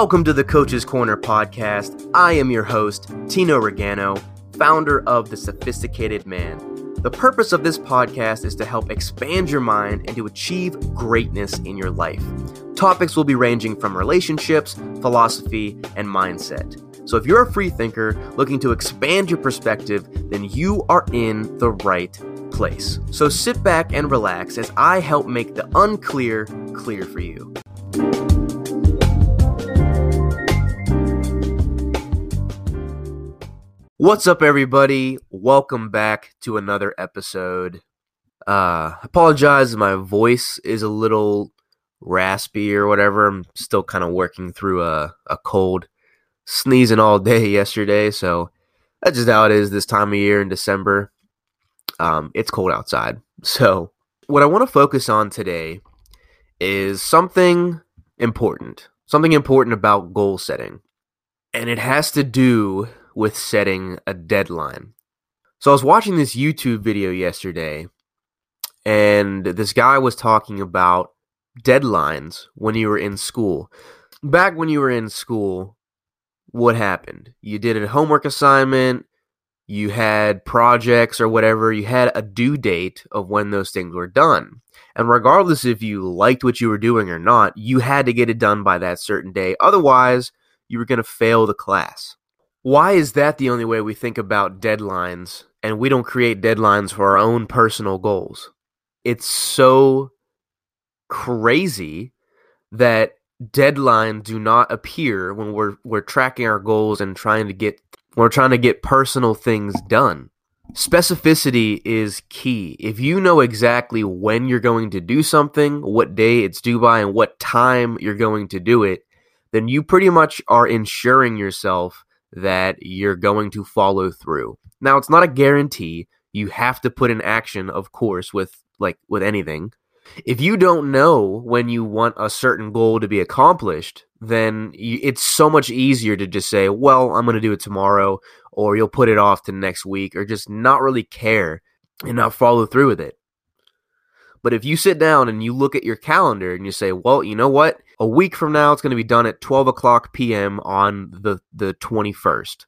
Welcome to the Coach's Corner podcast. I am your host, Tino Regano, founder of The Sophisticated Man. The purpose of this podcast is to help expand your mind and to achieve greatness in your life. Topics will be ranging from relationships, philosophy, and mindset. So if you're a free thinker looking to expand your perspective, then you are in the right place. So sit back and relax as I help make the unclear clear for you. What's up, everybody? Welcome back to another episode. Uh, apologize, my voice is a little raspy or whatever. I'm still kind of working through a, a cold, sneezing all day yesterday, so that's just how it is this time of year in December. Um, it's cold outside. So, what I want to focus on today is something important, something important about goal setting, and it has to do with setting a deadline. So I was watching this YouTube video yesterday, and this guy was talking about deadlines when you were in school. Back when you were in school, what happened? You did a homework assignment, you had projects or whatever, you had a due date of when those things were done. And regardless if you liked what you were doing or not, you had to get it done by that certain day. Otherwise, you were going to fail the class why is that the only way we think about deadlines and we don't create deadlines for our own personal goals? It's so crazy that deadlines do not appear when we're we're tracking our goals and trying to get we're trying to get personal things done. Specificity is key. If you know exactly when you're going to do something, what day it's due by, and what time you're going to do it, then you pretty much are ensuring yourself that you're going to follow through. Now, it's not a guarantee. You have to put in action, of course, with like with anything. If you don't know when you want a certain goal to be accomplished, then you, it's so much easier to just say, "Well, I'm going to do it tomorrow," or you'll put it off to next week, or just not really care and not follow through with it. But if you sit down and you look at your calendar and you say, well, you know what? A week from now, it's going to be done at 12 o'clock p.m. on the, the 21st.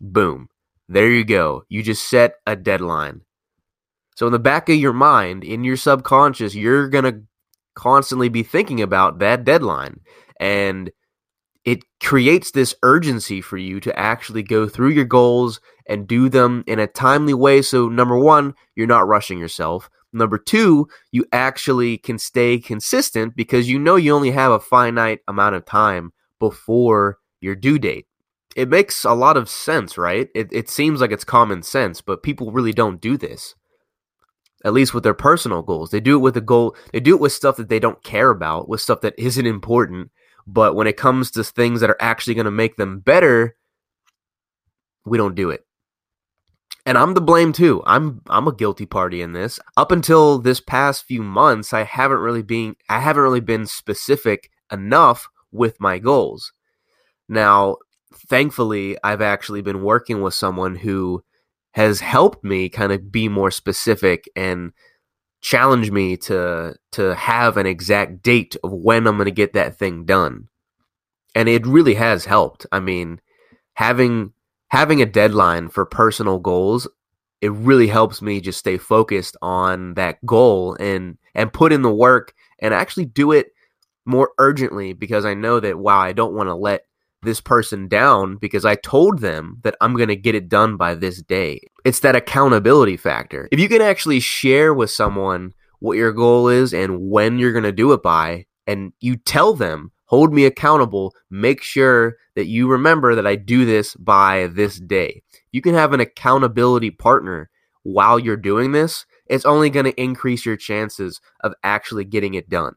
Boom. There you go. You just set a deadline. So, in the back of your mind, in your subconscious, you're going to constantly be thinking about that deadline. And it creates this urgency for you to actually go through your goals and do them in a timely way. So, number one, you're not rushing yourself. Number two, you actually can stay consistent because you know you only have a finite amount of time before your due date. It makes a lot of sense, right? It, it seems like it's common sense, but people really don't do this. At least with their personal goals. They do it with a goal, they do it with stuff that they don't care about, with stuff that isn't important. But when it comes to things that are actually going to make them better, we don't do it and I'm the blame too. I'm I'm a guilty party in this. Up until this past few months, I haven't really been I haven't really been specific enough with my goals. Now, thankfully, I've actually been working with someone who has helped me kind of be more specific and challenge me to to have an exact date of when I'm going to get that thing done. And it really has helped. I mean, having having a deadline for personal goals it really helps me just stay focused on that goal and and put in the work and actually do it more urgently because I know that wow I don't want to let this person down because I told them that I'm going to get it done by this day. It's that accountability factor. If you can actually share with someone what your goal is and when you're going to do it by and you tell them hold me accountable. Make sure that you remember that I do this by this day. You can have an accountability partner while you're doing this. It's only going to increase your chances of actually getting it done.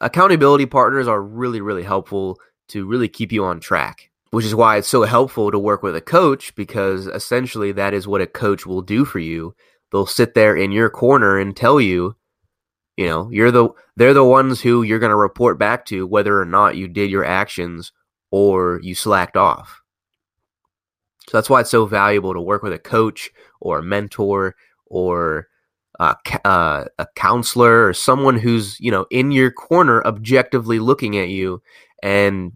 Accountability partners are really, really helpful to really keep you on track, which is why it's so helpful to work with a coach because essentially that is what a coach will do for you. They'll sit there in your corner and tell you you know, you're the they're the ones who you're going to report back to whether or not you did your actions or you slacked off. So that's why it's so valuable to work with a coach or a mentor or uh, uh, a counselor or someone who's you know in your corner objectively looking at you and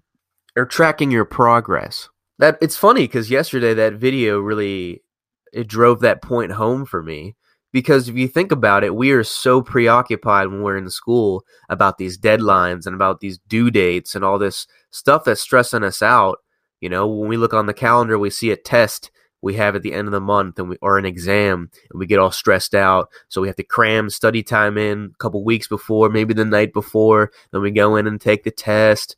or tracking your progress. That it's funny cuz yesterday that video really it drove that point home for me because if you think about it, we are so preoccupied when we're in school about these deadlines and about these due dates and all this stuff that's stressing us out. You know, when we look on the calendar, we see a test we have at the end of the month and we, or an exam and we get all stressed out. So we have to cram study time in a couple weeks before, maybe the night before. Then we go in and take the test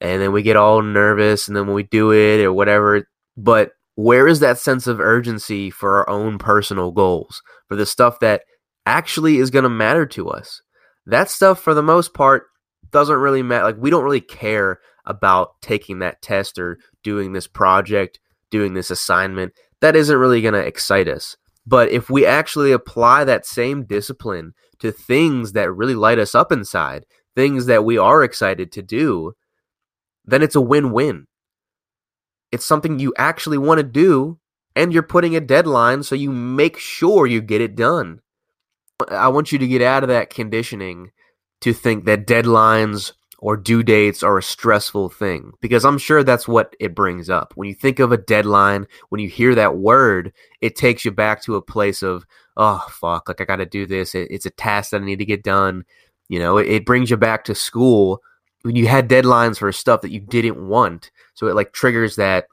and then we get all nervous and then when we do it or whatever. But where is that sense of urgency for our own personal goals, for the stuff that actually is going to matter to us? That stuff, for the most part, doesn't really matter. Like, we don't really care about taking that test or doing this project, doing this assignment. That isn't really going to excite us. But if we actually apply that same discipline to things that really light us up inside, things that we are excited to do, then it's a win win. It's something you actually want to do, and you're putting a deadline so you make sure you get it done. I want you to get out of that conditioning to think that deadlines or due dates are a stressful thing because I'm sure that's what it brings up. When you think of a deadline, when you hear that word, it takes you back to a place of, oh, fuck, like I got to do this. it's a task that I need to get done. You know, it, it brings you back to school when you had deadlines for stuff that you didn't want. So it like triggers that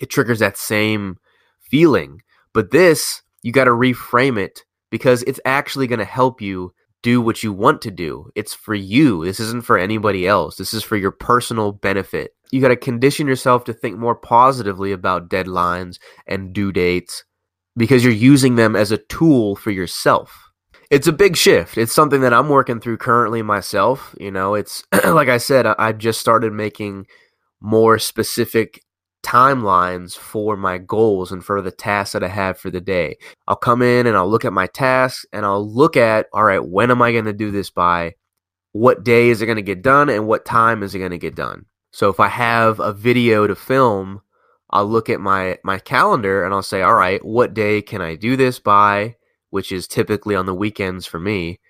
it triggers that same feeling. But this, you got to reframe it because it's actually going to help you do what you want to do. It's for you. This isn't for anybody else. This is for your personal benefit. You got to condition yourself to think more positively about deadlines and due dates because you're using them as a tool for yourself it's a big shift. It's something that I'm working through currently myself. You know, it's like I said, I just started making more specific timelines for my goals and for the tasks that I have for the day. I'll come in and I'll look at my tasks and I'll look at, all right, when am I going to do this by? What day is it going to get done and what time is it going to get done? So if I have a video to film, I'll look at my my calendar and I'll say, all right, what day can I do this by? Which is typically on the weekends for me.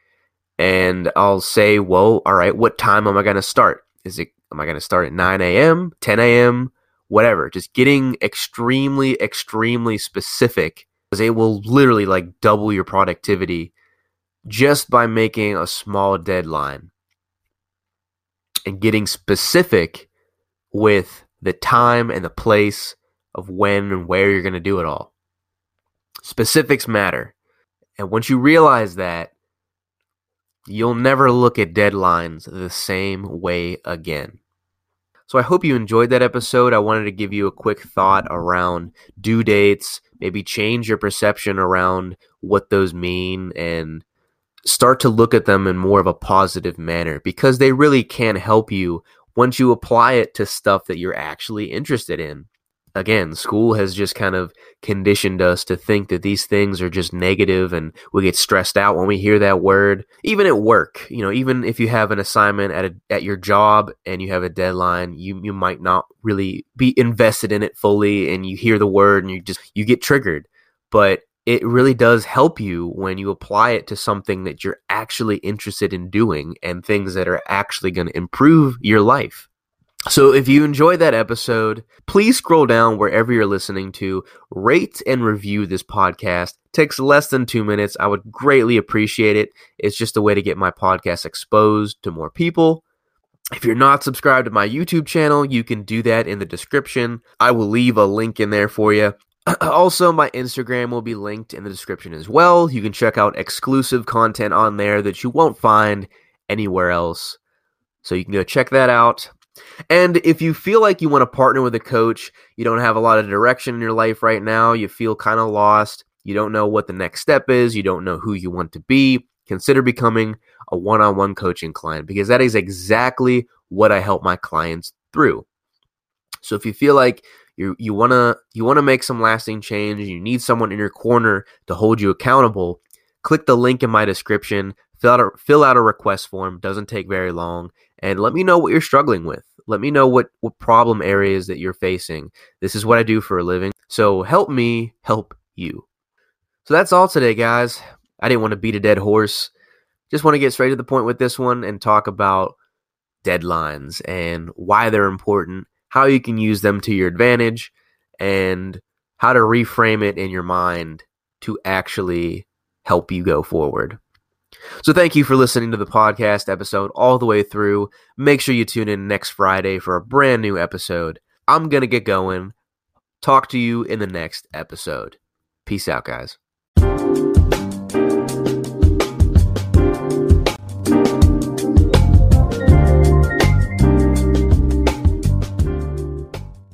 And I'll say, well, all right, what time am I going to start? Is it, am I going to start at 9 a.m., 10 a.m., whatever? Just getting extremely, extremely specific because it will literally like double your productivity just by making a small deadline and getting specific with the time and the place of when and where you're going to do it all. Specifics matter. And once you realize that, you'll never look at deadlines the same way again. So I hope you enjoyed that episode. I wanted to give you a quick thought around due dates, maybe change your perception around what those mean and start to look at them in more of a positive manner because they really can help you once you apply it to stuff that you're actually interested in again, school has just kind of conditioned us to think that these things are just negative and we get stressed out when we hear that word. Even at work, you know, even if you have an assignment at a, at your job and you have a deadline, you you might not really be invested in it fully and you hear the word and you just you get triggered. But it really does help you when you apply it to something that you're actually interested in doing and things that are actually going to improve your life. So if you enjoyed that episode, please scroll down wherever you're listening to, rate and review this podcast. It takes less than 2 minutes. I would greatly appreciate it. It's just a way to get my podcast exposed to more people. If you're not subscribed to my YouTube channel, you can do that in the description. I will leave a link in there for you. Also, my Instagram will be linked in the description as well. You can check out exclusive content on there that you won't find anywhere else. So you can go check that out. And if you feel like you want to partner with a coach, you don't have a lot of direction in your life right now, you feel kind of lost, you don't know what the next step is, you don't know who you want to be, consider becoming a one on one coaching client because that is exactly what I help my clients through. So if you feel like you you want to you want to make some lasting change you need someone in your corner to hold you accountable, click the link in my description, fill out a, fill out a request form, doesn't take very long and let me know what you're struggling with. Let me know what, what problem areas that you're facing. This is what I do for a living. So help me help you. So that's all today, guys. I didn't want to beat a dead horse. Just want to get straight to the point with this one and talk about deadlines and why they're important how you can use them to your advantage, and how to reframe it in your mind to actually help you go forward. So, thank you for listening to the podcast episode all the way through. Make sure you tune in next Friday for a brand new episode. I'm going to get going. Talk to you in the next episode. Peace out, guys.